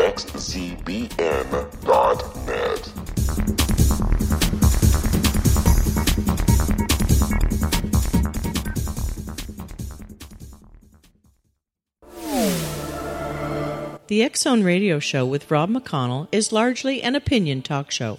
www.xzbn.net. The Zone Radio Show with Rob McConnell is largely an opinion talk show.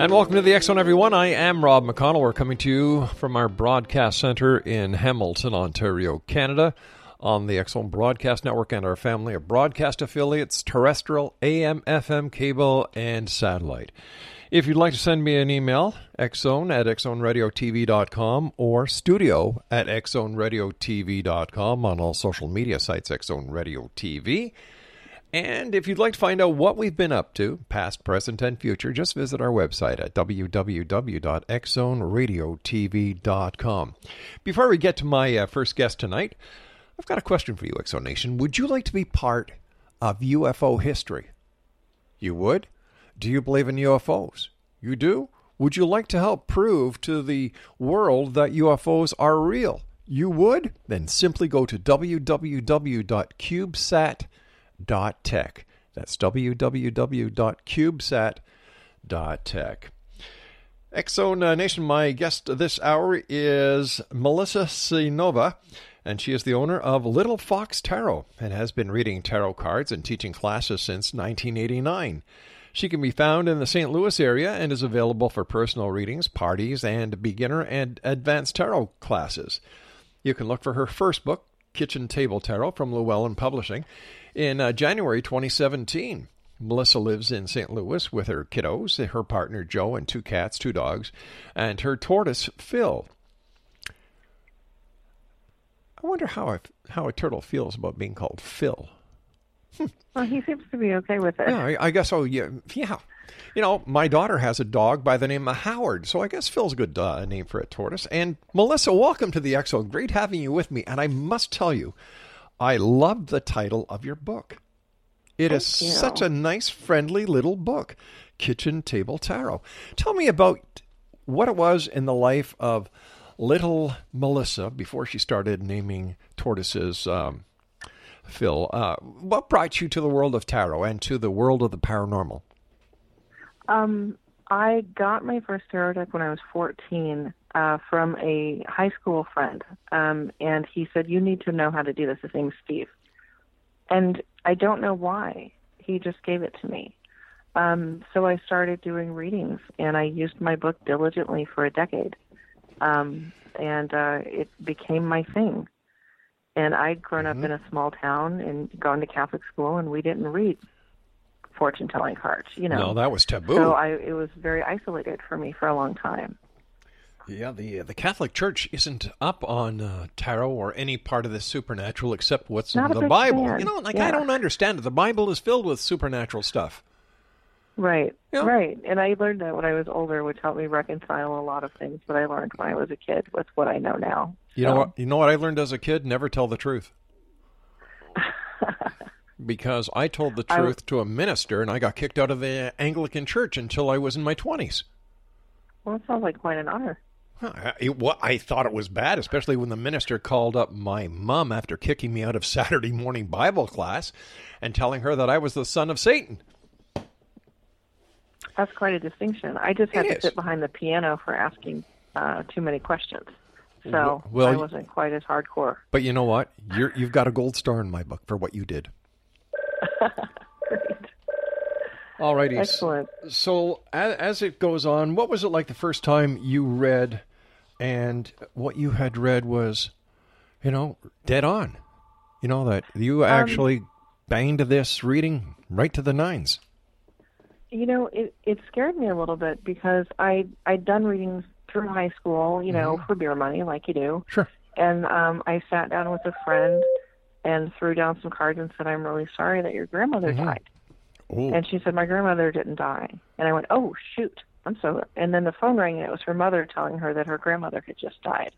And welcome to the Zone, everyone. I am Rob McConnell. We're coming to you from our broadcast center in Hamilton, Ontario, Canada, on the Zone Broadcast Network and our family of broadcast affiliates, terrestrial, AM, FM, cable, and satellite. If you'd like to send me an email, xzone at xzoneradiotv.com or studio at xzoneradiotv.com on all social media sites, Xzone Radio. And if you'd like to find out what we've been up to, past, present, and future, just visit our website at www.xzoneradiotv.com. Before we get to my uh, first guest tonight, I've got a question for you, Exo Nation. Would you like to be part of UFO history? You would? Do you believe in UFOs? You do? Would you like to help prove to the world that UFOs are real? You would? Then simply go to www.cubesat.com www.cubesat.tech. That's www.cubesat.tech. X Zone uh, Nation, my guest this hour is Melissa Cynova, and she is the owner of Little Fox Tarot and has been reading tarot cards and teaching classes since 1989. She can be found in the St. Louis area and is available for personal readings, parties, and beginner and advanced tarot classes. You can look for her first book, Kitchen Table Tarot, from Llewellyn Publishing in uh, January 2017. Melissa lives in St. Louis with her kiddos, her partner Joe, and two cats, two dogs, and her tortoise Phil. I wonder how a, how a turtle feels about being called Phil. Well, he seems to be okay with it. Yeah, I, I guess. Oh, yeah, yeah. You know, my daughter has a dog by the name of Howard, so I guess Phil's a good uh, name for a tortoise. And Melissa, welcome to the Exo. Great having you with me. And I must tell you, I loved the title of your book. It is Thank you. such a nice, friendly little book, Kitchen Table Tarot. Tell me about what it was in the life of little Melissa before she started naming tortoises. Um, Phil, uh, what brought you to the world of tarot and to the world of the paranormal? Um, I got my first tarot deck when I was 14 uh, from a high school friend, um, and he said, "You need to know how to do this." His name's Steve, and I don't know why. He just gave it to me. Um, so I started doing readings, and I used my book diligently for a decade, um, and uh, it became my thing. And I'd grown up in a small town and gone to Catholic school, and we didn't read fortune telling cards. You know, No, that was taboo. so I it was very isolated for me for a long time. Yeah, the the Catholic Church isn't up on uh, tarot or any part of the supernatural except what's Not in the Bible. fan. You know, like I don't understand it. The Bible is filled with supernatural stuff. Right, Yeah. right. And I learned that when I was older, which helped me reconcile a lot of things that I learned when I was a kid with what I know now. You know what? You know what I learned as a kid? Never tell the truth. because I told the I- truth to a minister and I got kicked out of the Anglican church until I was in my 20s. Well, it sounds like quite an honor. Huh, I, it, I thought it was bad, especially when the minister called up my mom after kicking me out of Saturday morning Bible class and telling her that I was the son of Satan. That's quite a distinction. I just had It to is. sit behind the piano for asking uh, too many questions. So Well, I wasn't quite as hardcore. But you know what? You're, you've got a gold star in my book for what you did. Great. All righty. Excellent. So as, as it goes on, what was it like the first time you read, and what you had read was, you know, dead on. You know that you um, actually banged this reading right to the nines. You know, it it scared me a little bit because I I'd done readings through high school, you know, mm-hmm. for beer money, like you do. Sure. And um, I sat down with a friend and threw down some cards and said, "I'm really sorry that your grandmother mm-hmm. died." Oh, And she said, "My grandmother didn't die." And I went, "Oh shoot, I'm so." And then the phone rang, and it was her mother telling her that her grandmother had just died.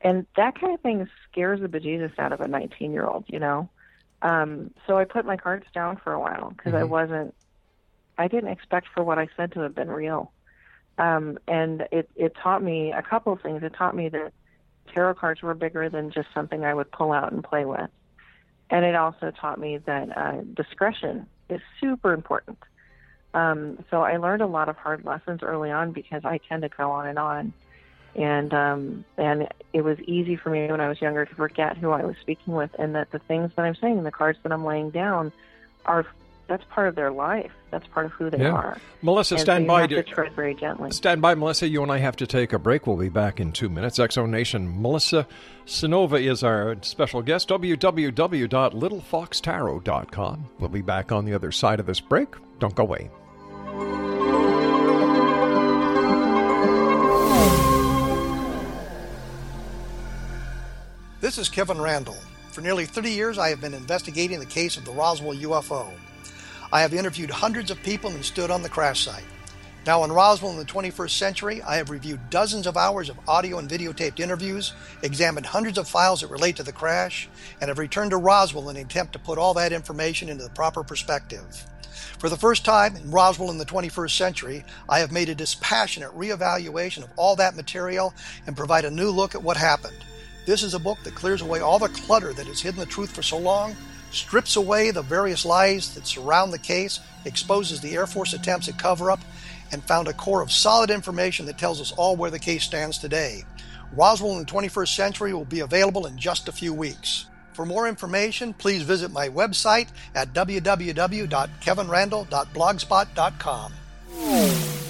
And that kind of thing scares the bejesus out of a 19 year old, you know. Um, so I put my cards down for a while because I wasn't. I didn't expect for what I said to have been real. Um, and it it taught me a couple of things. It taught me that tarot cards were bigger than just something I would pull out and play with. And it also taught me that uh, discretion is super important. Um, so I learned a lot of hard lessons early on because I tend to go on and on. And um, and it was easy for me when I was younger to forget who I was speaking with, and that the things that I'm saying, and the cards that I'm laying down, are that's part of their life. That's part of who they Yeah. are. Melissa, and stand so you by. have to tread very gently. Stand by, Melissa. You and I have to take a break. We'll be back in two minutes. Exo Nation, Melissa Cynova is our special guest. www.littlefoxtarot.com. We'll be back on the other side of this break. Don't go away. This is Kevin Randle. For nearly 30 years, I have been investigating the case of the Roswell UFO. I have interviewed hundreds of people and stood on the crash site. Now, in Roswell in the 21st century, I have reviewed dozens of hours of audio and videotaped interviews, examined hundreds of files that relate to the crash, and have returned to Roswell in an attempt to put all that information into the proper perspective. For the first time in Roswell in the 21st century, I have made a dispassionate reevaluation of all that material and provide a new look at what happened. This is a book that clears away all the clutter that has hidden the truth for so long, strips away the various lies that surround the case, exposes the Air Force attempts at cover up, and found a core of solid information that tells us all where the case stands today. Roswell in the 21st century will be available in just a few weeks. For more information, please visit my website at www.kevinrandle.blogspot.com.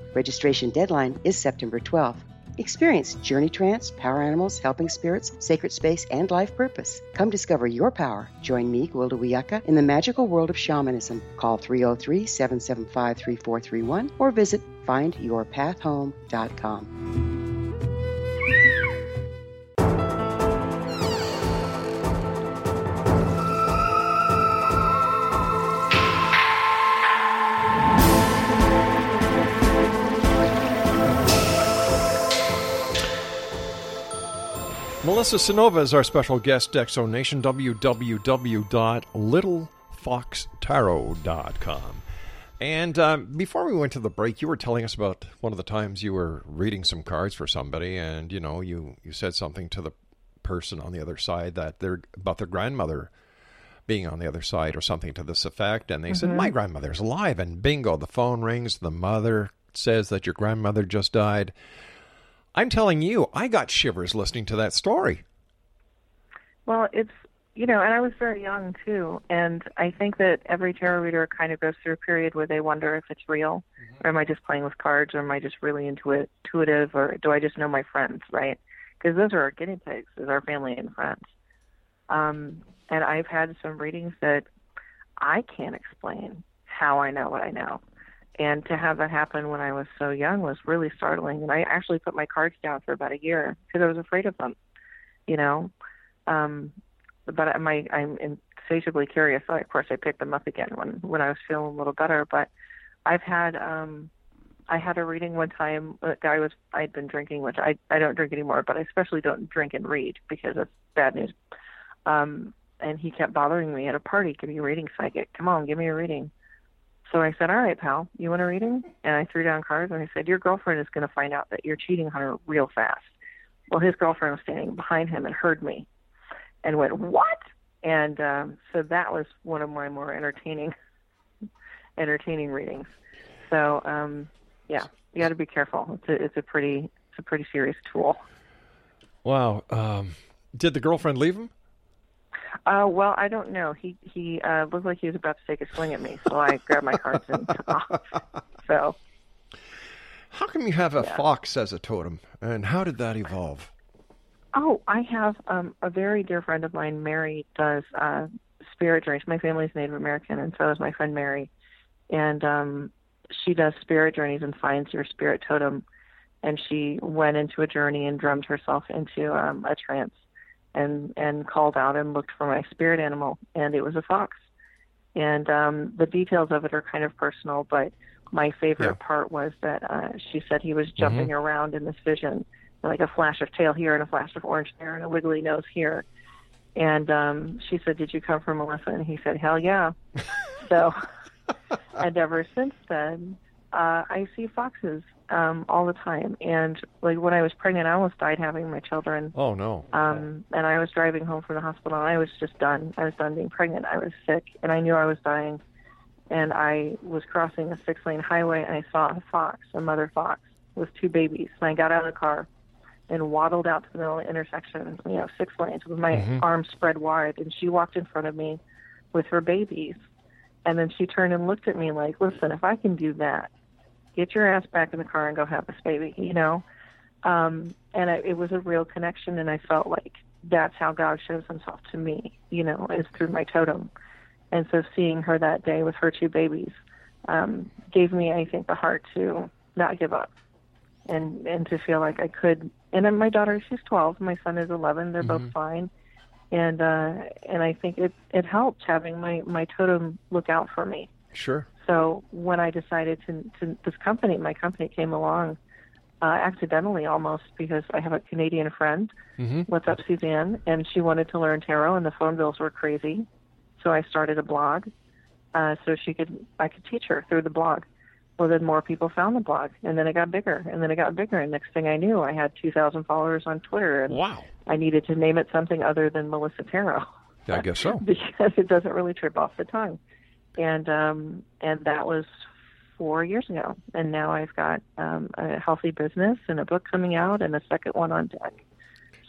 Registration deadline is September 12th. Experience Journey Trance, Power Animals, Helping Spirits, Sacred Space, and Life Purpose. Come discover your power. Join me, Gwilda Wiyaka, in the magical world of shamanism. Call 303 775 3431 or visit findyourpathhome.com. Melissa Cynova is our special guest, Exo Nation, www.littlefoxtarot.com. And um, before we went to the break, you were telling us about one of the times you were reading some cards for somebody, and you know, you, you said something to the person on the other side that they're about their grandmother being on the other side or something to this effect, and they said, Mhm. My grandmother's alive, and bingo, the phone rings, the mother says that your grandmother just died. I'm telling you, I got shivers listening to that story. Well, it's you know, and I was very young too, and I think that every tarot reader kind of goes through a period where they wonder if it's real, or am I just playing with cards, or am I just really intuit- intuitive, or do I just know my friends, right? Because those are our guinea pigs, is our family and friends. Um, and I've had some readings that I can't explain how I know what I know. And to have that happen when I was so young was really startling. And I actually put my cards down for about a year because I was afraid of them, you know. Um, but my, I'm insatiably curious. So of course, I picked them up again when when I was feeling a little better. But I've had um, I had a reading one time. A guy was I'd been drinking, which I I don't drink anymore, but I especially don't drink and read because it's bad news. Um, and he kept bothering me at a party. Give me a reading, psychic. Come on, give me a reading. So I said, "All right, pal, you want a reading?" And I threw down cards and I said, "Your girlfriend is going to find out that you're cheating on her real fast." Well, his girlfriend was standing behind him and heard me, and went, "What?" And um, so that was one of my more entertaining, entertaining readings. So um, yeah, you got to be careful. It's a, it's a pretty it's a pretty serious tool. Wow. Um, did the girlfriend leave him? Uh, well, I don't know. He he uh, looked like he was about to take a swing at me, so I grabbed my cards and took off. So How come you have a Yeah. fox as a totem, and how did that evolve? Oh, I have um, a very dear friend of mine. Mary does uh, spirit journeys. My family's Native American, and so is my friend Mary. And um, she does spirit journeys and finds your spirit totem. And she went into a journey and drummed herself into um, a trance, and and called out and looked for my spirit animal, and it was a fox. And um, the details of it are kind of personal, but my favorite part was that uh, she said he was jumping Mhm. around in this vision like a flash of tail here and a flash of orange there and a wiggly nose here. And um, she said, "Did you come from Melissa?" And he said, "Hell yeah." so, and ever since then, uh, I see foxes um, all the time. And like when I was pregnant, I almost died having my children. Oh no. Um, and I was driving home from the hospital, and I was just done. I was done being pregnant. I was sick, and I knew I was dying. And I was crossing a six-lane highway, and I saw a fox, a mother fox, with two babies. And I got out of the car and waddled out to the middle of the intersection, you know, six lanes with my Mhm. arms spread wide. And she walked in front of me with her babies. And then she turned and looked at me like, listen, if I can do that, get your ass back in the car and go have this baby, you know? Um, and I, it was a real connection. And I felt like that's how God shows himself to me, you know, is through my totem. And so seeing her that day with her two babies um, gave me, I think, the heart to not give up and and to feel like I could. And then my daughter, she's 12. My son is 11. They're both Mhm. fine. And uh, and I think it it helped having my my totem look out for me. Sure. So when I decided to, to this company, my company came along uh, accidentally almost because I have a Canadian friend. Mhm. What's up, Suzanne? And she wanted to learn tarot, and the phone bills were crazy. So I started a blog, uh, so she could I could teach her through the blog. Well, then more people found the blog, and then it got bigger, and then it got bigger, and next thing I knew, I had 2,000 followers on Twitter, and wow. I needed to name it something other than Melissa Tarot I guess so. because it doesn't really trip off the tongue. And um, and that was four years ago, and now I've got um, a healthy business and a book coming out, and a second one on deck.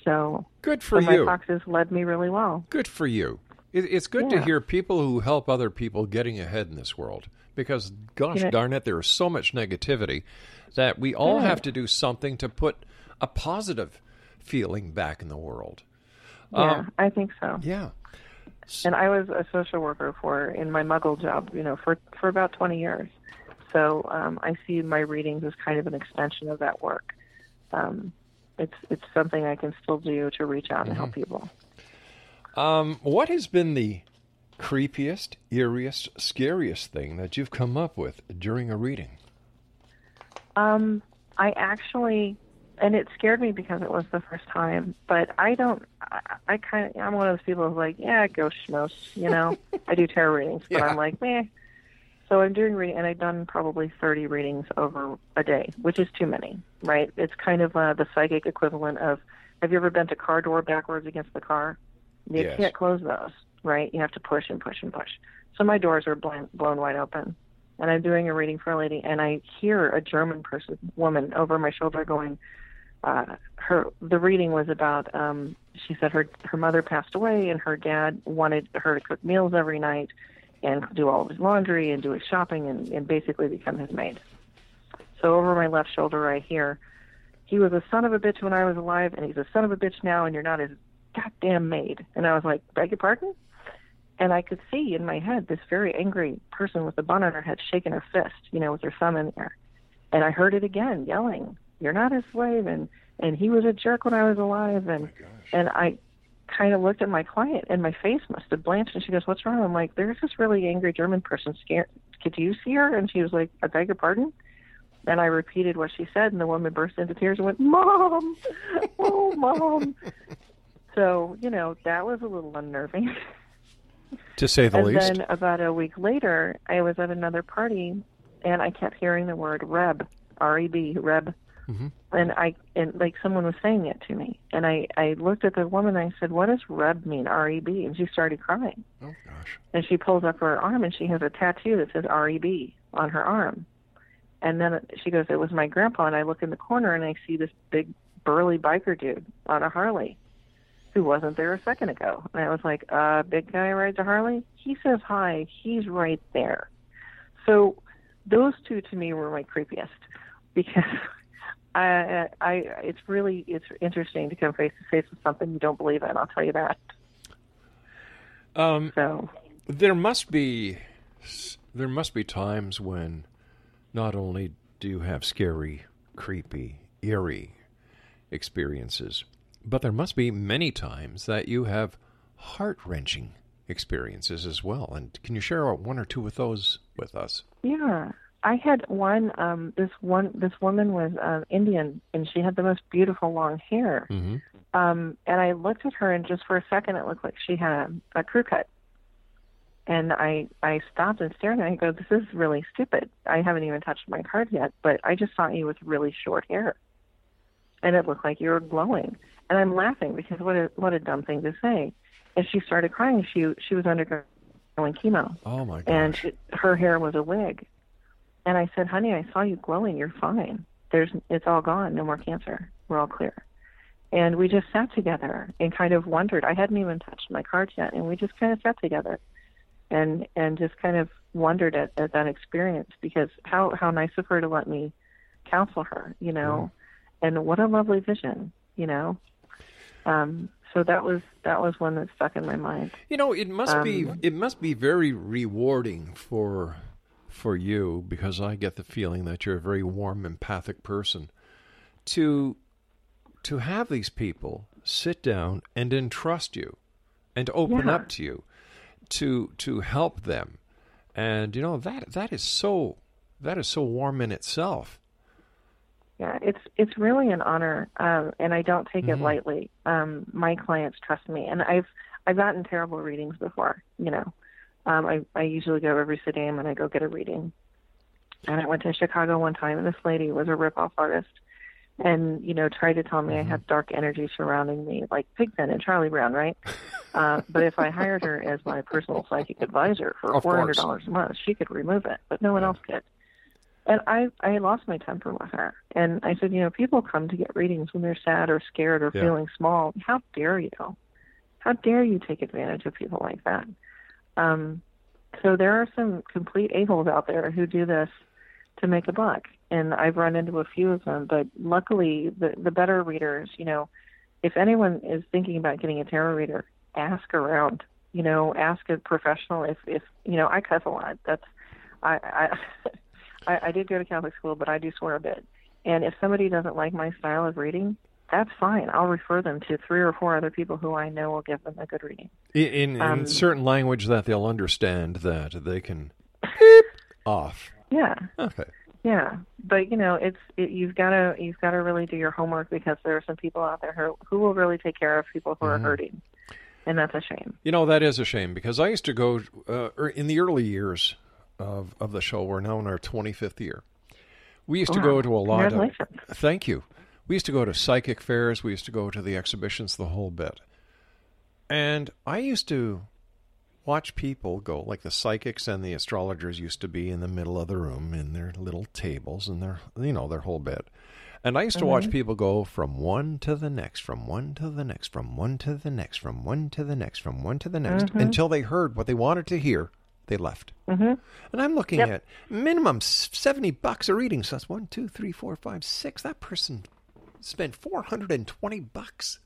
So Good for so you. My foxes led me really well. Good for you. It, it's good to hear people who help other people getting ahead in this world because, gosh You know- darn it, there is so much negativity that we all Yeah. have to do something to put a positive feeling back in the world. Yeah, Um, I think so. yeah. And I was a social worker for in my Muggle job, you know, for for about 20 years. So um, I see my readings as kind of an extension of that work. Um, it's it's something I can still do to reach out and help people. Um, what has been the creepiest, eeriest, scariest thing that you've come up with during a reading? Um, I actually, and it scared me because it was the first time. But I don't. I, I kind of. I'm one of those people who's like, yeah, go schmoes. You know, I do tarot readings, but Yeah. I'm like, meh. So I'm doing reading, and I've done probably 30 readings over a day, which is too many, right? It's kind of uh, the psychic equivalent of. Have you ever bent a car door backwards against the car? You Yes. can't close those, right? You have to push and push and push. So my doors are blown, blown wide open and I'm doing a reading for a lady, and I hear a German person, woman, over my shoulder going, uh, her the reading was about. Um, she said her her mother passed away, and her dad wanted her to cook meals every night, and do all of his laundry and do his shopping, and, and basically become his maid. So over my left shoulder, I hear, he was a son of a bitch when I was alive, and he's a son of a bitch now, and you're not his goddamn maid. And I was like, beg your pardon? And I could see in my head this very angry person with the bun on her head shaking her fist, you know, with her thumb in the air. And I heard it again, yelling, "You're not his slave," and and he was a jerk when I was alive. And and I kind of looked at my client, and my face must have blanched. And she goes, "What's wrong?" I'm like, "There's this really angry German person. Scared? Could you see her?" And she was like, "I beg your pardon." And I repeated what she said, and the woman burst into tears and went, "Mom, oh, mom." So you know that was a little unnerving. To say the and least. And then about a week later, I was at another party, and I kept hearing the word Reb, R E B, Reb, Mhm. and I and like someone was saying it to me, and I I looked at the woman and I said, "What does Reb mean, R E B?" And she started crying. Oh gosh. And she pulls up her arm and she has a tattoo that says R E B on her arm. And then she goes, "It was my grandpa." And I look in the corner and I see this big burly biker dude on a Harley who wasn't there a second ago. And I was like, uh, big guy rides a Harley? He says hi. He's right there. So those two to me were my creepiest because I, I, it's really, it's interesting to come face to face with something you don't believe in. I'll tell you that. Um, So there must be there must be times when not only do you have scary, creepy, eerie experiences, but there must be many times that you have heart wrenching experiences as well. And can you share one or two of those with us? Yeah, I had one. Um, this one, this woman was uh, Indian, and she had the most beautiful long hair. Mm-hmm. Um, and I looked at her, and just for a second, it looked like she had a, a crew cut. And I, I stopped and stared and I go, "This is really stupid. I haven't even touched my card yet, but I just saw you with really short hair, and it looked like you were glowing." And I'm laughing because what a what a dumb thing to say. And she started crying. She she was undergoing chemo Oh my god! and it, her hair was a wig. And I said, "Honey, I saw you glowing. You're fine. There's it's all gone. No more cancer. We're all clear." And we just sat together and kind of wondered. I hadn't even touched my cards yet, and we just kind of sat together, and and just kind of wondered at, at that experience because how how nice of her to let me counsel her, you know, and what a lovely vision, you know. Um, so that was that was one that stuck in my mind. You know, it must be Um, it must be very rewarding for for you because I get the feeling that you're a very warm, empathic person to to have these people sit down and entrust you and open Yeah. up to you to to help them. And you know that that is so that is so warm in itself. Yeah, it's it's really an honor, um, and I don't take it lightly. Um, my clients trust me, and I've I've gotten terrible readings before. You know, um, I I usually go every Saturday and I go get a reading. And I went to Chicago one time, and this lady was a rip-off artist, and you know tried to tell me I had dark energy surrounding me, like Pigpen and Charlie Brown, right? uh, but if I hired her as my personal psychic advisor for Of four hundred course. dollars a month, she could remove it, but no one else could. And I I lost my temper with her, and I said, you know, people come to get readings when they're sad or scared or Yeah. feeling small. How dare you? How dare you take advantage of people like that? Um, so there are some complete a-holes out there who do this to make a buck, and I've run into a few of them. But luckily, the the better readers, you know, if anyone is thinking about getting a tarot reader, ask around. You know, ask a professional. If if you know, I cuss a lot. That's I I I, I did go to Catholic school, but I do swear a bit. And if somebody doesn't like my style of reading, that's fine. I'll refer them to three or four other people who I know will give them a good reading. In, in, in Um, certain language that they'll understand that they can off. Yeah. Okay. Yeah, but you know, it's it, you've got to you've got to really do your homework because there are some people out there who who will really take care of people who are Mhm. hurting, and that's a shame. You know that is a shame because I used to go uh, er, in the early years of of the show. We're now in our 25th year. We used to go to a lot of. Thank you. We used to go to psychic fairs. We used to go to the exhibitions, the whole bit. And I used to watch people go, like the psychics and the astrologers used to be in the middle of the room in their little tables and their, you know, their whole bit. And I used to watch Mhm. people go from one to the next, from one to the next, from one to the next, from one to the next, from one to the next, Mhm. until they heard what they wanted to hear. They left. Mm-hmm. And I'm looking Yep. at minimum 70 bucks a reading. So that's one, two, three, four, five, six. That person spent 420 bucks.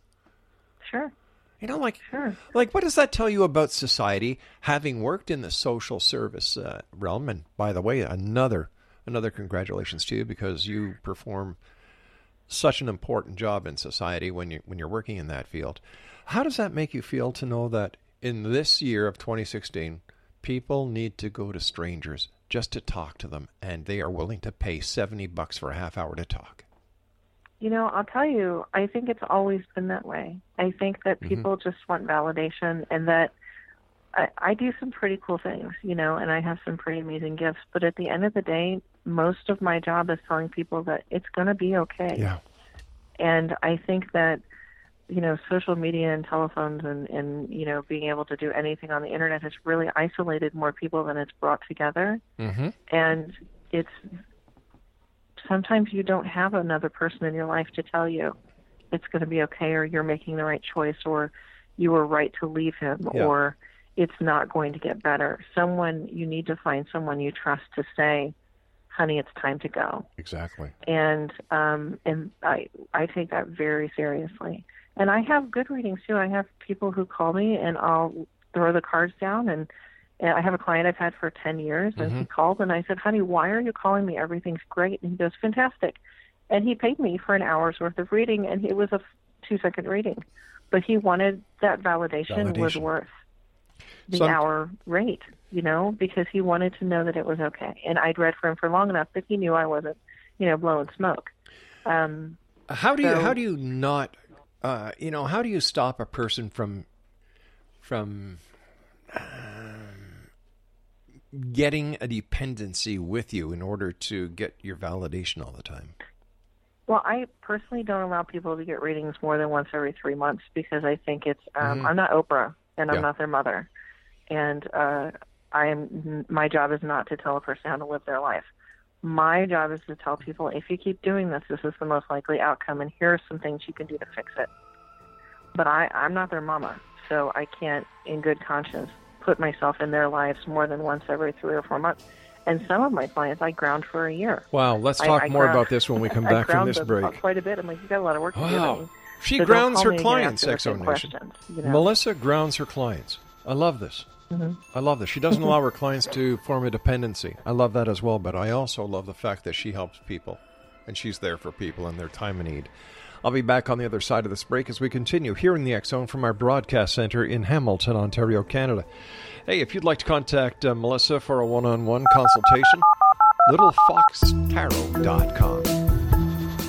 Sure. You know, like, sure. like, what does that tell you about society? Having worked in the social service uh, realm, and by the way, another another congratulations to you because you perform such an important job in society when you when you're working in that field. How does that make you feel to know that in this year of 2016, people need to go to strangers just to talk to them, and they are willing to pay 70 bucks for a half hour to talk? You know, I'll tell you, I think it's always been that way. I think that Mhm. people just want validation and that I, I do some pretty cool things, you know, and I have some pretty amazing gifts. But at the end of the day, most of my job is telling people that it's going to be okay. Yeah. And I think that, you know, social media and telephones and, and, you know, being able to do anything on the internet has really isolated more people than it's brought together. Mm-hmm. And it's sometimes you don't have another person in your life to tell you it's going to be okay or you're making the right choice or you were right to leave him Yeah. or it's not going to get better. Someone you need to find someone you trust to say, "Honey, it's time to go." Exactly. and um and i i take that very seriously and i have good readings too i have people who call me and i'll throw the cards down and, and i have a client i've had for 10 years and he Mhm. called and i said honey why are you calling me? Everything's great. And he goes fantastic. And he paid me for an hour's worth of reading and it was a two second reading. But he wanted that validation, was worth the Some- hour rate you know because he wanted to know that it was okay. And i'd read for him for long enough that he knew i wasn't you know blowing smoke. Um How do you how do you not uh, you know how do you stop a person from from um, getting a dependency with you in order to get your validation all the time? Well, I personally don't allow people to get readings more than once every three months because I think it's. Um, Mhm. I'm not Oprah, and I'm Yeah. not their mother, and uh, I am. My job is not to tell a person how to live their life. My job is to tell people if you keep doing this, this is the most likely outcome, and here are some things you can do to fix it. But I, I'm not their mama, so I can't, in good conscience, put myself in their lives more than once every three or four months. And some of my clients, I ground for a year. Wow, let's talk I more ground- about this when we come I back from this break. Quite a bit. I'm like, you got a lot of work to do. Wow. She So grounds her clients, Exo Nation. you know? Melissa grounds her clients. I love this. Mhm. I love this. She doesn't allow her clients to form a dependency. I love that as well, but I also love the fact that she helps people and she's there for people in their time of need. I'll be back on the other side of this break as we continue here in the Zone from our broadcast center in Hamilton, Ontario, Canada. Hey, if you'd like to contact uh, Melissa for a one on one consultation, littlefoxtarot.com.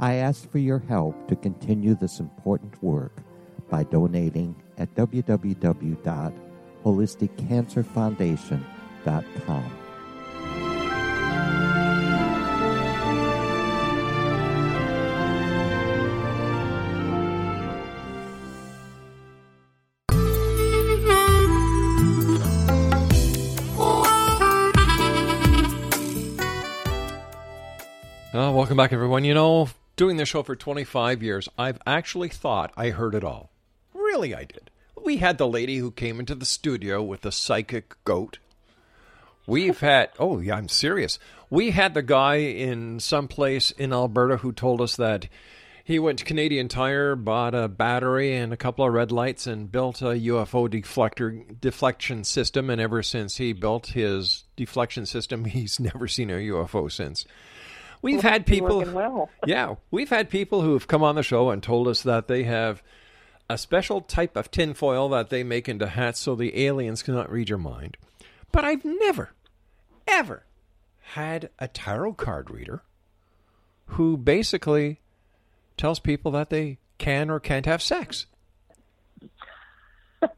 I ask for your help to continue this important work by donating at www.holisticcancerfoundation.com. Welcome back, everyone. You know, doing this show for 25 years, I've actually thought I heard it all. Really, I did. We had the lady who came into the studio with the psychic goat. We've had, oh, yeah, I'm serious. We had the guy in some place in Alberta who told us that he went to Canadian Tire, bought a battery and a couple of red lights, and built a UFO deflector deflection system. And ever since he built his deflection system, he's never seen a UFO since. We've had people, well. yeah, we've had people who have come on the show and told us that they have a special type of tinfoil that they make into hats so the aliens cannot read your mind. But I've never, ever had a tarot card reader who basically tells people that they can or can't have sex.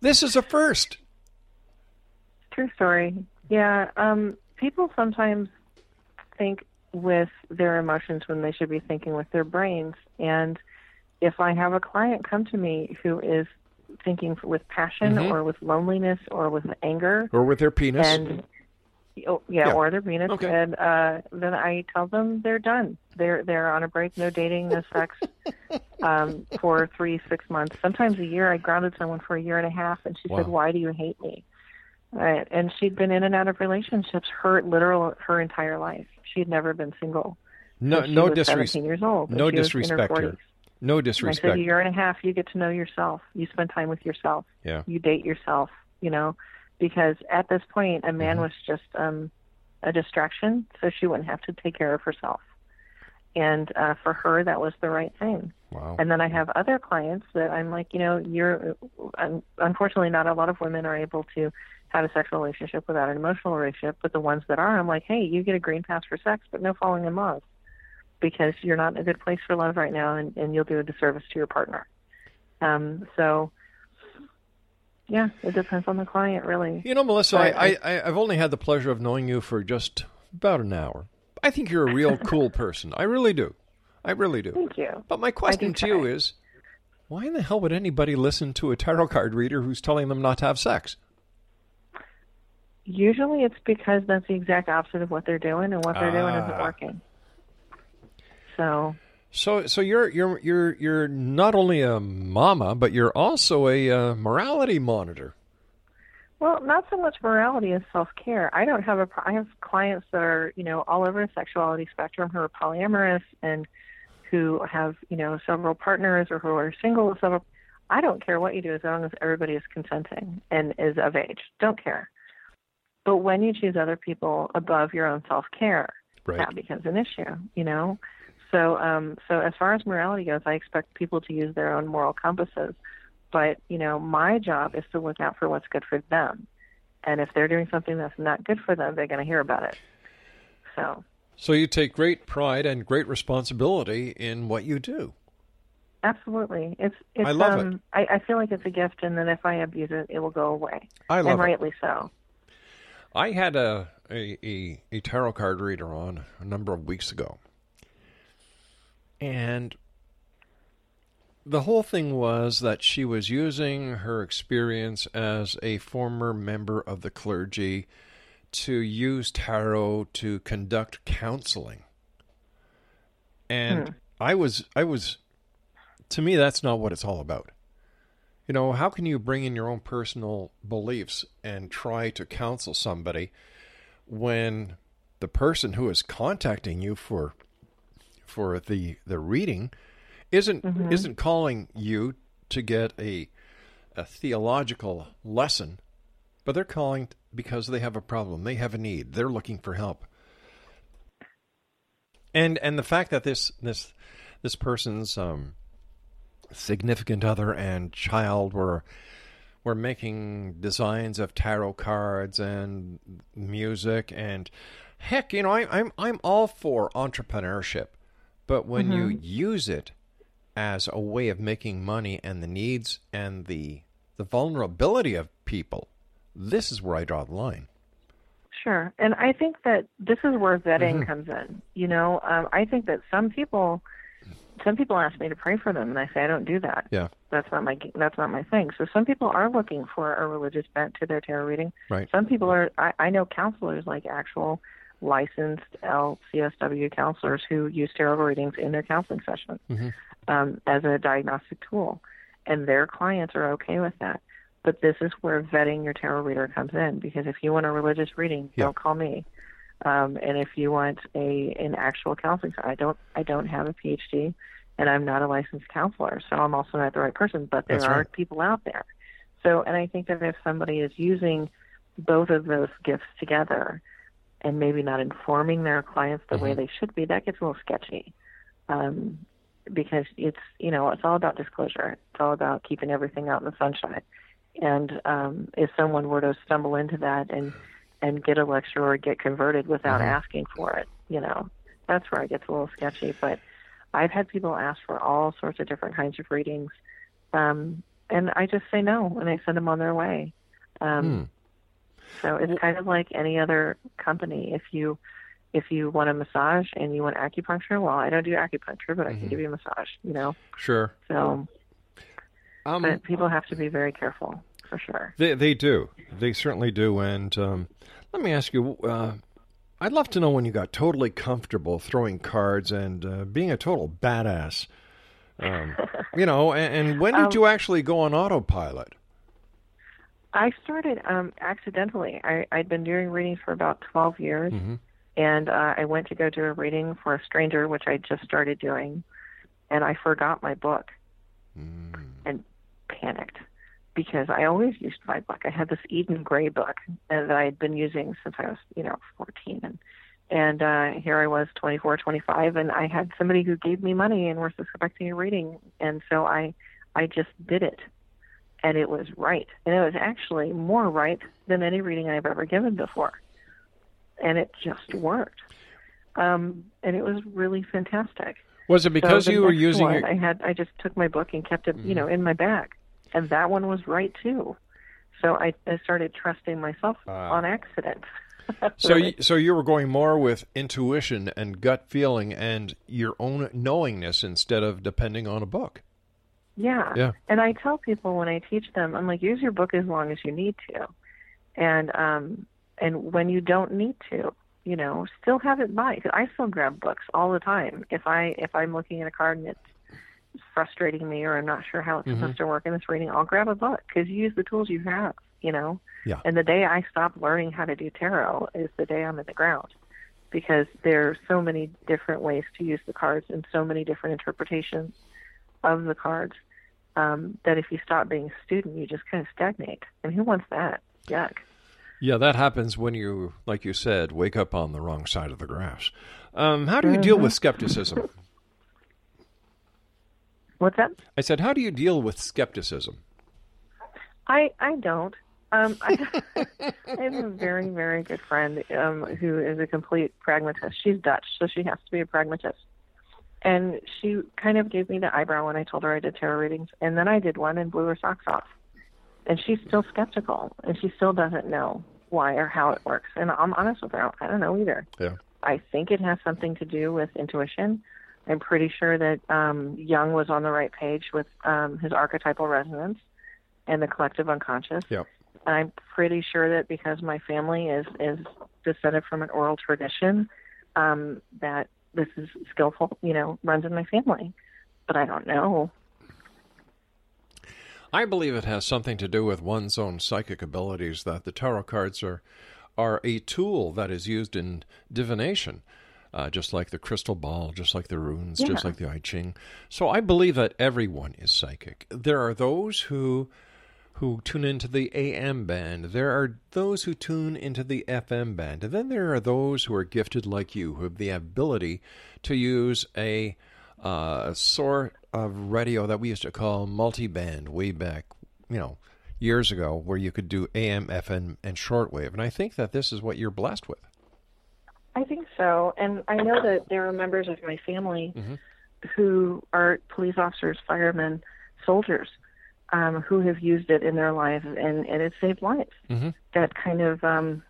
this is a first. True story. Yeah. Um, people sometimes think with their emotions when they should be thinking with their brains. And if I have a client come to me who is thinking with passion Mhm. or with loneliness or with anger, Or with their penis. and oh, yeah, Yeah. or their penis, Okay. and uh, then I tell them they're done. They're they're on a break, no dating, no sex, um, for three six months, sometimes a year. I grounded someone for a year and a half, and she said, "Why do you hate me?" Right. And she'd been in and out of relationships her literal her entire life. She had never been single. No, she no was disrespect. 17 years old. No she was in her disrespect 40s. here. No And I said, disrespect. a year and a half, you get to know yourself. You spend time with yourself. Yeah. You date yourself, you know, because at this point, a Mm-hmm. man was just um, a distraction, so she wouldn't have to take care of herself. And uh, for her, that was the right thing. Wow. And then I have other clients that I'm like, you know, you're un- unfortunately not a lot of women are able to have a sexual relationship without an emotional relationship, but the ones that are, I'm like, hey, you get a green pass for sex, but no falling in love because you're not in a good place for love right now and, and you'll do a disservice to your partner. Um, so, yeah, it depends on the client, really. You know, Melissa, But I, I, I've only had the pleasure of knowing you for just about an hour. I think you're a real cool person. I really do. I really do. Thank you. But my question to you is why in the hell would anybody listen to a tarot card reader who's telling them not to have sex? Usually it's because that's the exact opposite of what they're doing, and what they're doing isn't Ah. working. So, So, so you're you're you're you're not only a mama, but you're also a uh, morality monitor. Well, not so much morality as self care. I don't have a. I have clients that are you know all over the sexuality spectrum who are polyamorous and who have you know several partners or who are single with several. I don't care what you do as long as everybody is consenting and is of age. Don't care. But when you choose other people above your own self care, Right. that becomes an issue. You know. So, um, so as far as morality goes, I expect people to use their own moral compasses but you know my job is to look out for what's good for them and if they're doing something that's not good for them they're going to hear about it so So you take great pride and great responsibility in what you do. absolutely it's it's I love it. um I, I feel like it's a gift and then if i abuse it it will go away I love and it. rightly so I had a, a, a, a tarot card reader on a number of weeks ago. And the whole thing was that she was using her experience as a former member of the clergy to use tarot to conduct counseling. And Hmm. I was I was to me that's not what it's all about. You know, how can you bring in your own personal beliefs and try to counsel somebody when the person who is contacting you for for the the reading isn't Mhm. isn't calling you to get a a theological lesson, but they're calling because they have a problem, they have a need, they're looking for help. And and the fact that this this this person's um significant other and child were were making designs of tarot cards and music and heck, you know, I, I'm I'm all for entrepreneurship, but when you Mhm. use it as a way of making money and the needs and the the vulnerability of people, this is where I draw the line. Sure. And I think that this is where vetting Mhm. comes in. You know, um, I think that some people, some people ask me to pray for them, and I say I don't do that. Yeah. That's not my that's not my thing. So some people are looking for a religious bent to their tarot reading. Right. Some people are. I, I know counselors like actual licensed LCSW counselors who use tarot readings in their counseling sessions Mm-hmm. um, as a diagnostic tool, and their clients are okay with that. But this is where vetting your tarot reader comes in because if you want a religious reading, Yeah. don't call me. Um, and if you want a an actual counseling, I don't I don't have a PhD, and I'm not a licensed counselor, so I'm also not the right person. But there That's are right. people out there. So, and I think that if somebody is using both of those gifts together, and maybe not informing their clients the way Mhm. they should be, that gets a little sketchy. Um, because it's you know it's all about disclosure. It's all about keeping everything out in the sunshine. And um, if someone were to stumble into that and and get a lecture or get converted without Mhm. asking for it, you know, that's where it gets a little sketchy. But I've had people ask for all sorts of different kinds of readings, um, and I just say no, and I send them on their way. Um, Hmm. So it's kind of like any other company. If you if you want a massage and you want acupuncture, well, I don't do acupuncture, but I can Mhm. give you a massage. You know, Sure. so Um, but people have to be very careful for sure. They they do. They certainly do. And um, let me ask you. Uh, I'd love to know when you got totally comfortable throwing cards and uh, being a total badass. Um, you know, and, and when did Um, you actually go on autopilot? I started um, accidentally. I, I'd been doing readings for about 12 years, Mhm. and uh, I went to go do a reading for a stranger, which I just started doing, and I forgot my book and panicked because I always used my book. I had this Eden Gray book that I had been using since I was, you know, 14, and and uh, here I was, 24, 25, and I had somebody who gave me money and was expecting a reading, and so I I just did it, and it was right, and it was actually more right than any reading I've ever given before, and it just worked, um, and it was really fantastic. Was it because So you were using one, your- I had I just took my book and kept it, you know, in my bag, and that one was right too. So I, I started trusting myself on accident. So, you, so you were going more with intuition and gut feeling and your own knowingness instead of depending on a book. Yeah. Yeah. And I tell people when I teach them, I'm like, use your book as long as you need to, and um, and when you don't need to, you know, still have it by. I still grab books all the time. If I if I'm looking at a card and it's frustrating me or I'm not sure how it's Mhm. supposed to work in this reading, I'll grab a book because you use the tools you have. You know. Yeah. And the day I stop learning how to do tarot is the day I'm in the ground because there are so many different ways to use the cards and so many different interpretations of the cards um, that if you stop being a student, you just kind of stagnate. And who wants that? Yuck. Yeah, that happens when you, like you said, wake up on the wrong side of the grass. Um, how do you deal with skepticism? What's that? I said, how do you deal with skepticism? I I don't. Um, I, I have a very very good friend um, who is a complete pragmatist. She's Dutch, so she has to be a pragmatist. And she kind of gave me the eyebrow when I told her I did tarot readings, and then I did one and blew her socks off. And she's still skeptical, and she still doesn't know why or how it works. And I'm honest with her, I don't know either. Yeah. I think it has something to do with intuition. I'm pretty sure that um, Jung was on the right page with um, his archetypal resonance and the collective unconscious. Yep. I'm pretty sure that because my family is is descended from an oral tradition, um, that this is skillful, you know, runs in my family. But I don't know. I believe it has something to do with one's own psychic abilities that the tarot cards are are a tool that is used in divination. Uh, just like the crystal ball, just like the runes, just like the I Ching. So I believe that everyone is psychic. There are those who who tune into the AM band. There are those who tune into the FM band. And then there are those who are gifted like you, who have the ability to use a uh, sort of radio that we used to call multiband way back, you know, years ago, where you could do AM, FM, and shortwave. And I think that this is what you're blessed with. I think so. And I know that there are members of my family who are police officers, firemen, soldiers, um, who have used it in their lives and, and it saved lives. Mm-hmm. That kind of um,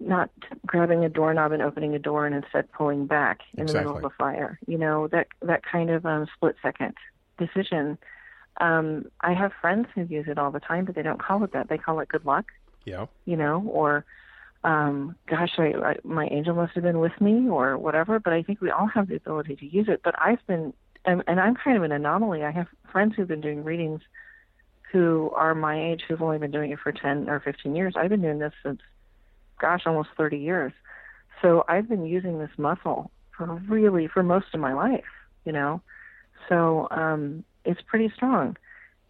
not grabbing a doorknob and opening a door and instead pulling back in the middle of Exactly. a fire. You know, that that kind of um, split second decision. Um, I have friends who use it all the time, but they don't call it that. They call it good luck Yeah. you know, or um, gosh, I, I, my angel must have been with me, or whatever. But I think we all have the ability to use it. But I've been, and, and I'm kind of an anomaly. I have friends who've been doing readings who are my age who've only been doing it for 10 or 15 years. I've been doing this since, gosh, almost 30 years. So I've been using this muscle for really for most of my life, you know. So um, it's pretty strong.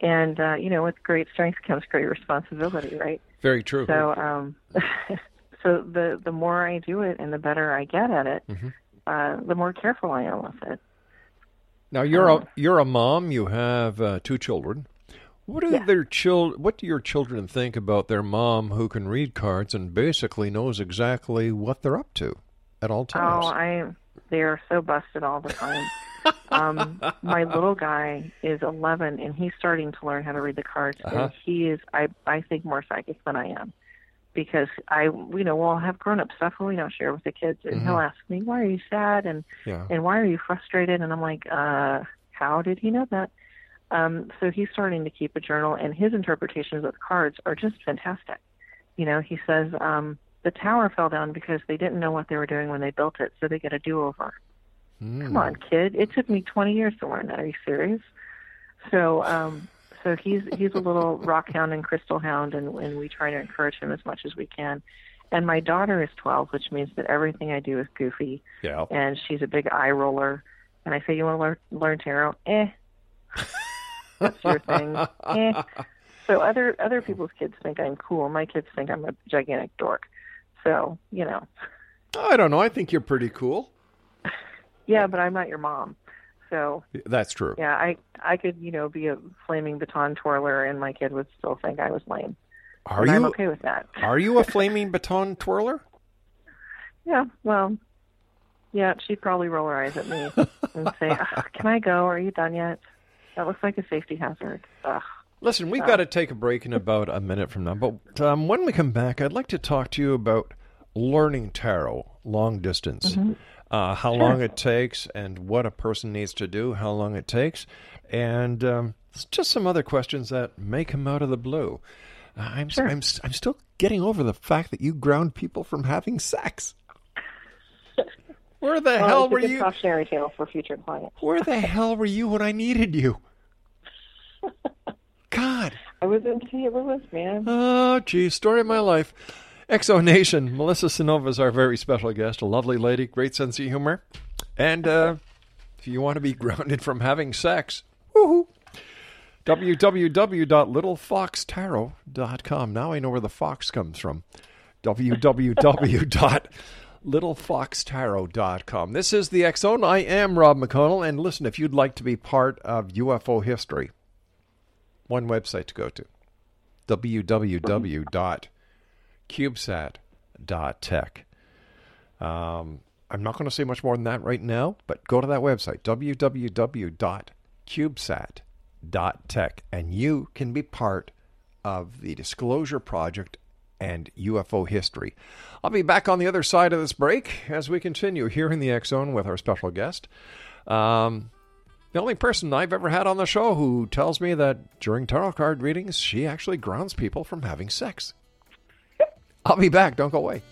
And, uh, you know, with great strength comes great responsibility, right? Very true. So, um, so the the more I do it and the better I get at it, Mhm. uh, the more careful I am with it. Now you're Uh, a you're a mom. You have uh, two children. What do their chil- What do your children think about their mom, who can read cards and basically knows exactly what they're up to at all times? Oh, I they are so busted all the time. um, my little guy is 11 and he's starting to learn how to read the cards. Uh-huh. And he is, I I think, more psychic than I am. Because I, you know, we'll have grown up stuff we don't share with the kids, and he'll Mhm. ask me, "Why are you sad?" and Yeah. and why are you frustrated? And I'm like, uh, how did he know that? Um, so he's starting to keep a journal, and his interpretations of the cards are just fantastic. You know, he says um, the tower fell down because they didn't know what they were doing when they built it, so they get a do-over. Hmm. Come on, kid! It took me 20 years to learn that. Are you serious? So, um, so he's he's a little rock hound and crystal hound, and, and we try to encourage him as much as we can. and my daughter is 12, which means that everything I do is goofy. Yeah. And she's a big eye roller. And I say, "You want to learn learn tarot?" Eh. That's your thing. eh. So other other people's kids think I'm cool. My kids think I'm a gigantic dork. So you know. I don't know. I think you're pretty cool. Yeah, but I'm not your mom. So That's true. yeah, I I could you know be a flaming baton twirler, and my kid would still think I was lame. Are and you I'm okay with that. Are you a flaming baton twirler? Yeah, well, yeah, she'd probably roll her eyes at me and say, Ugh, "Can I go? Are you done yet? That looks like a safety hazard." Ugh. Listen, we've So- got to take a break in about a minute from now. But um, when we come back, I'd like to talk to you about learning tarot long distance. Mhm. Uh, how Sure. long it takes and what a person needs to do, how long it takes, and um, just some other questions that may come out of the blue. Uh, I'm, Sure. I'm, I'm still getting over the fact that you ground people from having sex. Where the Well, hell were you? cautionary tale for future clients. Where the hell were you when I needed you? God. I was in St. Louis, man. Oh, gee, story of my life. X Nation, Melissa Cynova is our very special guest, a lovely lady, great sense of humor. And uh, if you want to be grounded from having sex, woohoo, www.littlefoxtarot.com. Now I know where the fox comes from. www.littlefoxtarot.com. This is the Zone. I am Rob McConnell. And listen, if you'd like to be part of UFO history, one website to go to www.cubesat.tech. Um, I'm not going to say much more than that right now, but go to that website, www.cubesat.tech, and you can be part of the Disclosure Project and UFO history. I'll be back on the other side of this break as we continue here in the X Zone with our special guest. Um, the only person I've ever had on the show who tells me that during tarot card readings, she actually grounds people from having sex. I'll be back. Don't go away.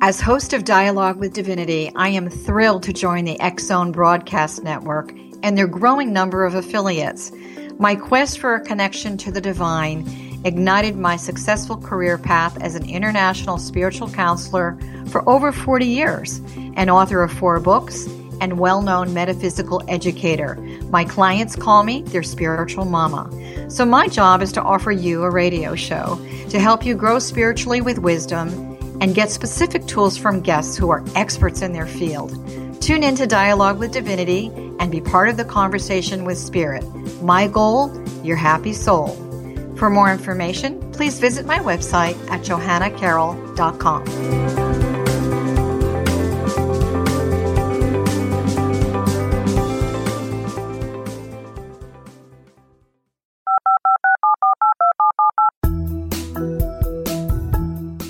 As host of Dialogue with Divinity, I am thrilled to join the Zone Broadcast Network and their growing number of affiliates. My quest for a connection to the divine ignited my successful career path as an international spiritual counselor for over 40 years, an author of four books, and well known metaphysical educator. My clients call me their spiritual mama. So, my job is to offer you a radio show to help you grow spiritually with wisdom and get specific tools from guests who are experts in their field. Tune in to Dialogue with Divinity and be part of the conversation with Spirit. My goal, your happy soul. For more information, please visit my website at johannacarroll.com.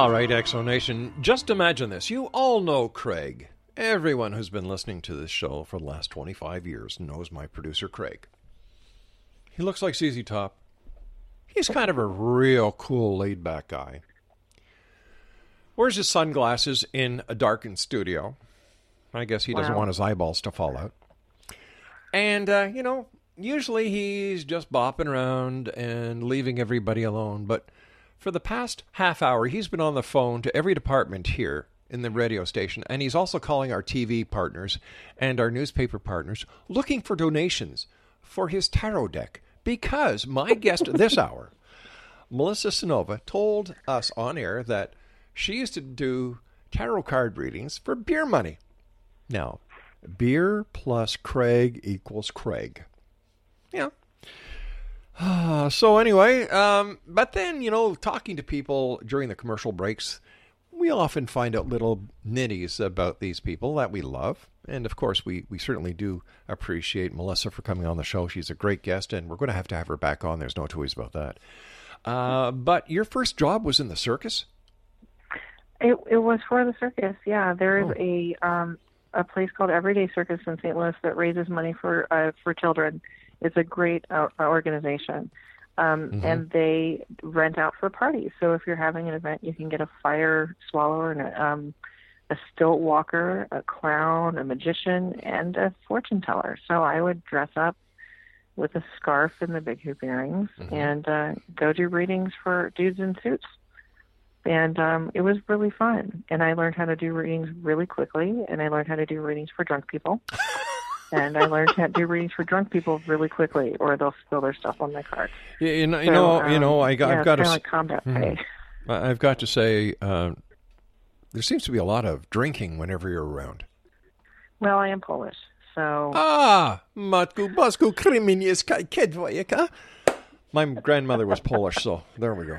All right, X Nation, just imagine this. You all know Craig. Everyone who's been listening to this show for the last 25 years knows my producer, Craig. He looks like ZZ Top. He's kind of a real cool, laid back guy. Wears his sunglasses in a darkened studio. I guess he doesn't want his eyeballs to fall out. And, uh, you know, usually he's just bopping around and leaving everybody alone. But for the past half hour, he's been on the phone to every department here in the radio station. And he's also calling our TV partners and our newspaper partners looking for donations for his tarot deck. Because my guest this hour, Melissa Cynova, told us on air that she used to do tarot card readings for beer money. Now, beer plus Craig equals Craig. Yeah. so anyway, um, but then you know, talking to people during the commercial breaks, we often find out little nitties about these people that we love. And of course, we, we certainly do appreciate Melissa for coming on the show. She's a great guest, and we're going to have to have her back on. There's no two ways about that. Uh, but your first job was in the circus? It it was for the circus. Yeah, there is Oh. a um a place called Everyday Circus in St. Louis that raises money for uh, for children. It's a great uh, organization. Um, Mhm. and they rent out for parties. So if you're having an event, you can get a fire swallower and a, um, a stilt walker, a clown, a magician, and a fortune teller. So I would dress up with a scarf and the big hoop earrings Mhm. and uh, go do readings for dudes in suits and um, it was really fun. And I learned how to do readings really quickly, and I learned how to do readings for drunk people. and I learned to do readings for drunk people really quickly, or they'll spill their stuff on my cards. You, you know, you So, know, you um, know, I, got- yeah, I've got to. like combat pay. I- I've got to say, uh, there seems to be a lot of drinking whenever you're around. Well, I am Polish, so Ah, matku basku kedwojeka. My grandmother was Polish, so there we go.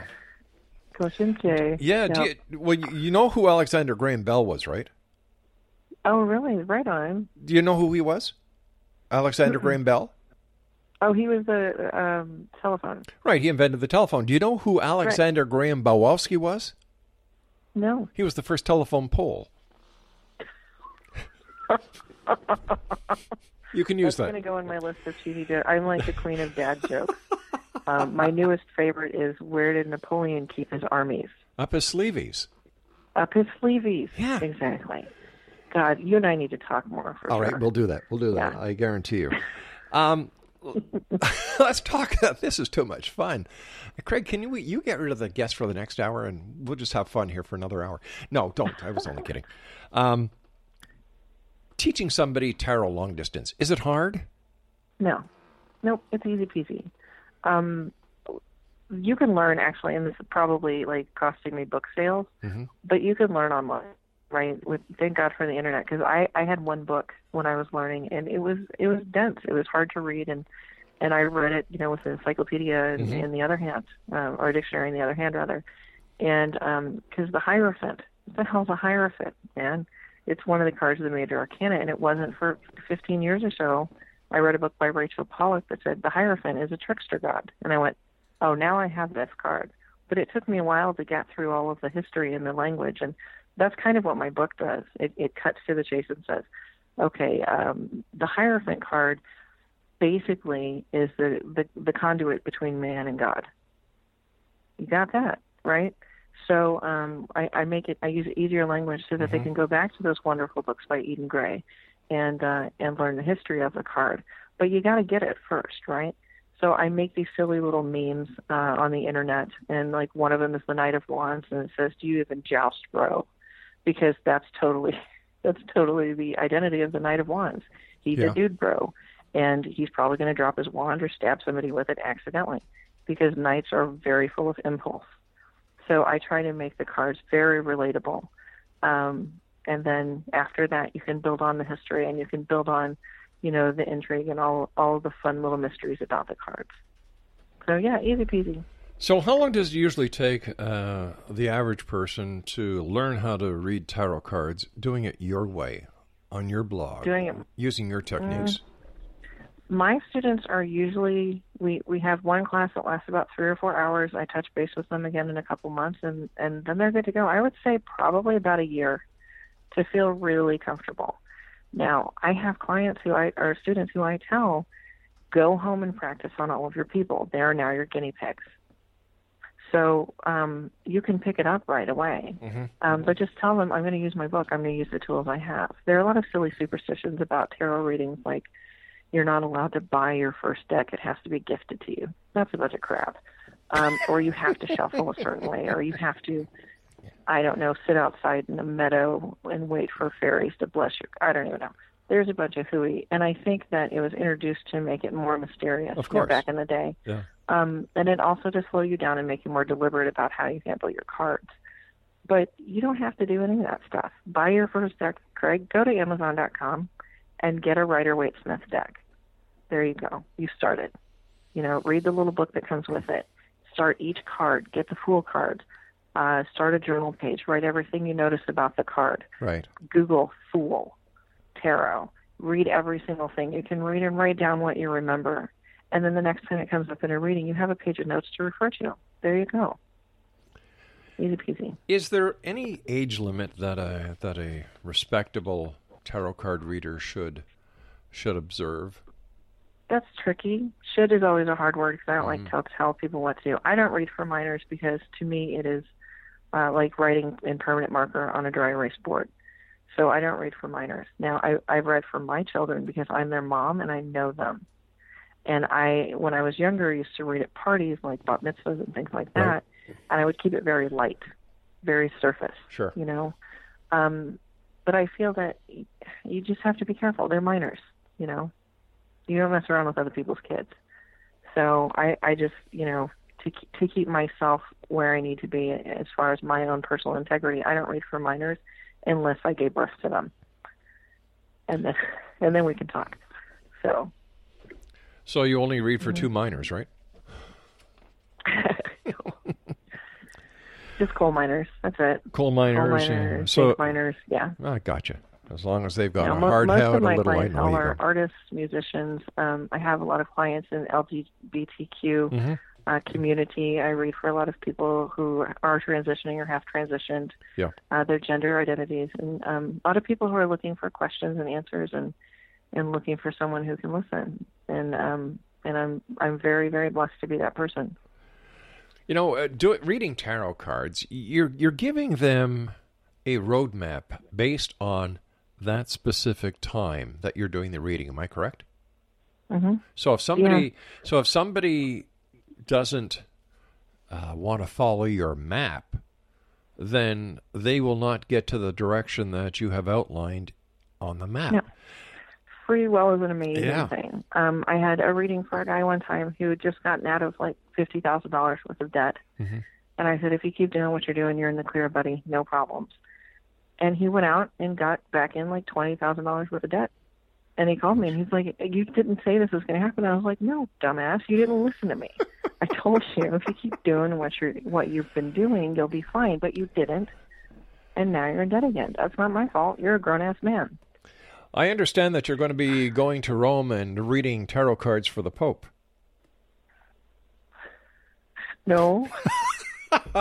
Yeah, do Yep. you, well, you you know who Alexander Graham Bell was, right? Oh, really? Right on. Do you know who he was? Alexander Mm-mm. Graham Bell? Oh, he was the um, telephone. Right, he invented the telephone. Do you know who Alexander Graham Bowowski was? No. He was the first telephone pole. You can use That's that. going to go on my list of TV jokes. I'm like the queen of dad jokes. um, my newest favorite is where did Napoleon keep his armies? Up his sleeveys. Up his sleeveys. Yeah. Exactly. God, you and I need to talk more for All sure. right, we'll do that. We'll do that. I guarantee you. Um, let's talk. This is too much fun. Craig, can you you get rid of the guest for the next hour, and we'll just have fun here for another hour? No, don't. I was only kidding. Um, teaching somebody tarot long distance is it hard? No. Nope, it's easy peasy. Um, you can learn actually, and this is probably like costing me book sales, Mm-hmm. but you can learn online, right? With thank God for the internet, because I I had one book when I was learning, and it was it was dense. It was hard to read, and and I read it, you know, with an encyclopedia in, Mhm. in the other hand, um, or a dictionary in the other hand rather, and because the Hierophant, what the hell's a Hierophant, man? It's one of the cards of the major arcana, and it wasn't for 15 years or so. I read a book by Rachel Pollack that said the Hierophant is a trickster god, and I went, oh, now I have this card. But it took me a while to get through all of the history and the language, and that's kind of what my book does. It, it cuts to the chase and says, okay, um, the Hierophant card basically is the, the the conduit between man and God. You got that right? So um, I, I make it. I use easier language so that they Mhm. can go back to those wonderful books by Eden Gray, and uh, and learn the history of the card. But you got to get it first, right? So I make these silly little memes uh, on the internet, and like one of them is the Knight of Wands, and it says, "Do you even joust, bro?" Because that's totally that's totally the identity of the Knight of Wands. He's Yeah. a dude, bro, and he's probably going to drop his wand or stab somebody with it accidentally, because knights are very full of impulse. So I try to make the cards very relatable. Um, and then after that, you can build on the history and you can build on, you know, the intrigue and all all the fun little mysteries about the cards. So yeah, easy peasy. So, how long does it usually take uh, the average person to learn how to read tarot cards, doing it your way, on your blog, Doing it- using your techniques? My students are usually we we have one class that lasts about three or four hours. I touch base with them again in a couple months, and and then they're good to go. I would say probably about a year to feel really comfortable. Now I have clients who I or students who I tell go home and practice on all of your people. They are now your guinea pigs. So um, you can pick it up right away. Mm-hmm. Um, but just tell them I'm going to use my book. I'm going to use the tools I have. There are a lot of silly superstitions about tarot readings, like you're not allowed to buy your first deck; it has to be gifted to you. That's a bunch of crap. Um, or you have to shuffle a certain way, or you have to, I don't know, sit outside in a meadow and wait for fairies to bless you. I don't even know. There's a bunch of hooey, and I think that it was introduced to make it more mysterious. Of you know, back in the day. Yeah. Um, and it also to slow you down and make you more deliberate about how you handle your cards. But you don't have to do any of that stuff. Buy your first deck, Craig. Go to Amazon.com and get a Rider Waite Smith deck. There you go. You started. You know, read the little book that comes with it. Start each card. Get the Fool card. Uh, start a journal page. Write everything you notice about the card. Right. Google Fool, Tarot. Read every single thing. You can read and write down what you remember. And then the next time it comes up in a reading, you have a page of notes to refer to. There you go. Easy peasy. Is there any age limit that a that a respectable tarot card reader should should observe? That's tricky. Should is always a hard word because I don't like to tell people what to do. I don't read for minors because to me it is uh, like writing in permanent marker on a dry erase board. So I don't read for minors. Now I I've read for my children because I'm their mom and I know them. And I when I was younger used to read at parties like bat mitzvahs and things like that. Right. And I would keep it very light, very surface. Sure. You know. Um but I feel that you just have to be careful. They're minors, you know. You don't mess around with other people's kids. So I I just, you know, to to keep myself where I need to be as far as my own personal integrity, I don't read for minors unless I gave birth to them. And then and then we can talk. So So you only read for two minors, right? just coal miners. That's it. Coal miners. Coal yeah. miners, So miners. Yeah. I gotcha. As long as they've got a hard most hat and a my little clients know are artists, musicians. Um, I have a lot of clients in LGBTQ Mhm. uh, community. I read for a lot of people who are transitioning or have transitioned. Yeah. Uh, their gender identities, and um, a lot of people who are looking for questions and answers, and and looking for someone who can listen. And um, and I'm I'm very very blessed to be that person. You know, uh, do it, reading tarot cards, you're you're giving them a roadmap based on that specific time that you're doing the reading. Am I correct? hmm So if somebody, so if somebody doesn't uh, want to follow your map, then they will not get to the direction that you have outlined on the map. Yeah. Free will is an amazing Yeah. thing. Um, I had a reading for a guy one time who had just gotten out of like fifty thousand dollars worth of debt, Mhm. and I said, if you keep doing what you're doing, you're in the clear, buddy. No problems. And he went out and got back in like twenty thousand dollars worth of debt. And he called me and he's like, "You didn't say this was going to happen." I was like, "No, dumbass, you didn't listen to me. I told you if you keep doing what you're what you've been doing, you'll be fine, but you didn't, and now you're in debt again. That's not my fault. You're a grown ass man." I understand that you're going to be going to Rome and reading tarot cards for the Pope. No.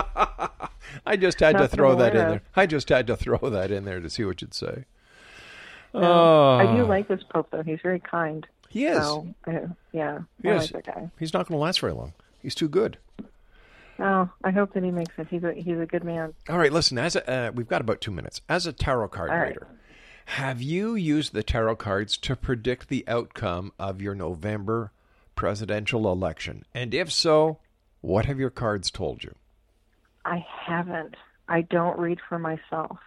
I just had to Not that throw that in of. there. I just had to throw that in there to see what you'd say. No. I do Ah. like this Pope though. He's very kind. He is. So, uh, yeah, He I is. like. He's not going to last very long. He's too good. Oh, I hope that he makes it. He's a he's a good man. All right, listen. As a, uh, we've got about two minutes. As a tarot card All right. Have you used the tarot cards to predict the outcome of your November presidential election? And if so, what have your cards told you? I haven't. I don't read for myself.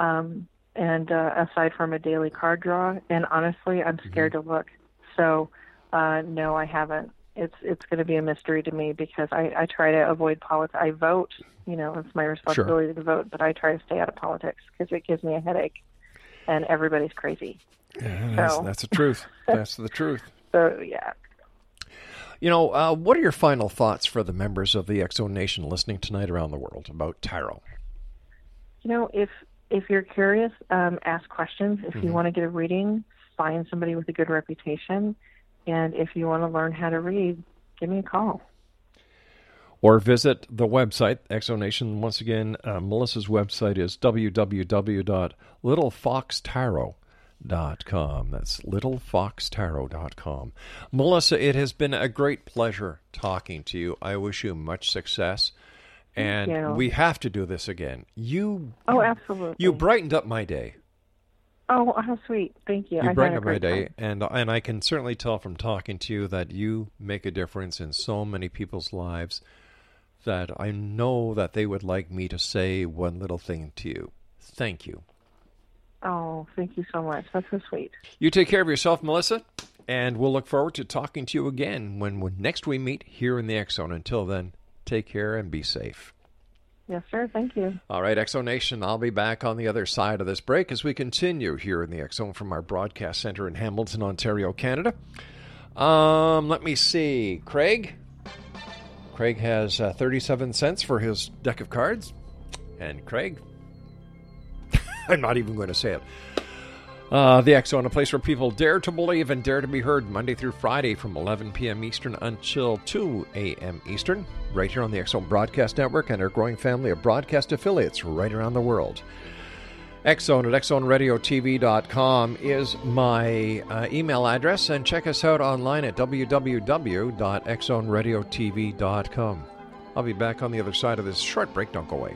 Um, and uh, aside from a daily card draw, and honestly, I'm scared to look. So, uh, no, I haven't. It's it's going to be a mystery to me because I, I try to avoid politics. I vote, you know, it's my responsibility to vote, but I try to stay out of politics because it gives me a headache, and everybody's crazy. Yeah, that's, So- that's the truth. That's the truth. So yeah, You know, uh, what are your final thoughts for the members of the X Nation listening tonight around the world about tarot? You know, if if you're curious, um, ask questions. If you Mhm. want to get a reading, find somebody with a good reputation. And if you want to learn how to read, give me a call. Or visit the website X Nation once again uh, melissa's website is www.littlefoxtarot.com that's littlefoxtarot.com melissa it has been a great pleasure talking to you i wish you much success and you. we have to do this again you Oh, absolutely. you brightened up my day Oh, how sweet! Thank you. you I brighten up my day, time. and and I can certainly tell from talking to you that you make a difference in so many people's lives. That I know that they would like me to say one little thing to you. Thank you. Oh, thank you so much. That's so sweet. You take care of yourself, Melissa, and we'll look forward to talking to you again when, when next we meet here in the Zone. Until then, take care and be safe. Yes, sir. Thank you. All right, X Nation, I'll be back on the other side of this break as we continue here in the Zone from our broadcast center in Hamilton, Ontario, Canada. Um, let me see. Craig? Craig has uh, 37 cents for his deck of cards. And Craig, I'm not even going to say it. Uh, the Zone, a place where people dare to believe and dare to be heard Monday through Friday from 11 p.m. Eastern until 2 a.m. Eastern, right here on the Zone Broadcast Network and our growing family of broadcast affiliates right around the world. Xzone at xzoneradiotv.com is my uh, email address, and check us out online at www.xzoneradiotv.com. I'll be back on the other side of this short break. Don't go away.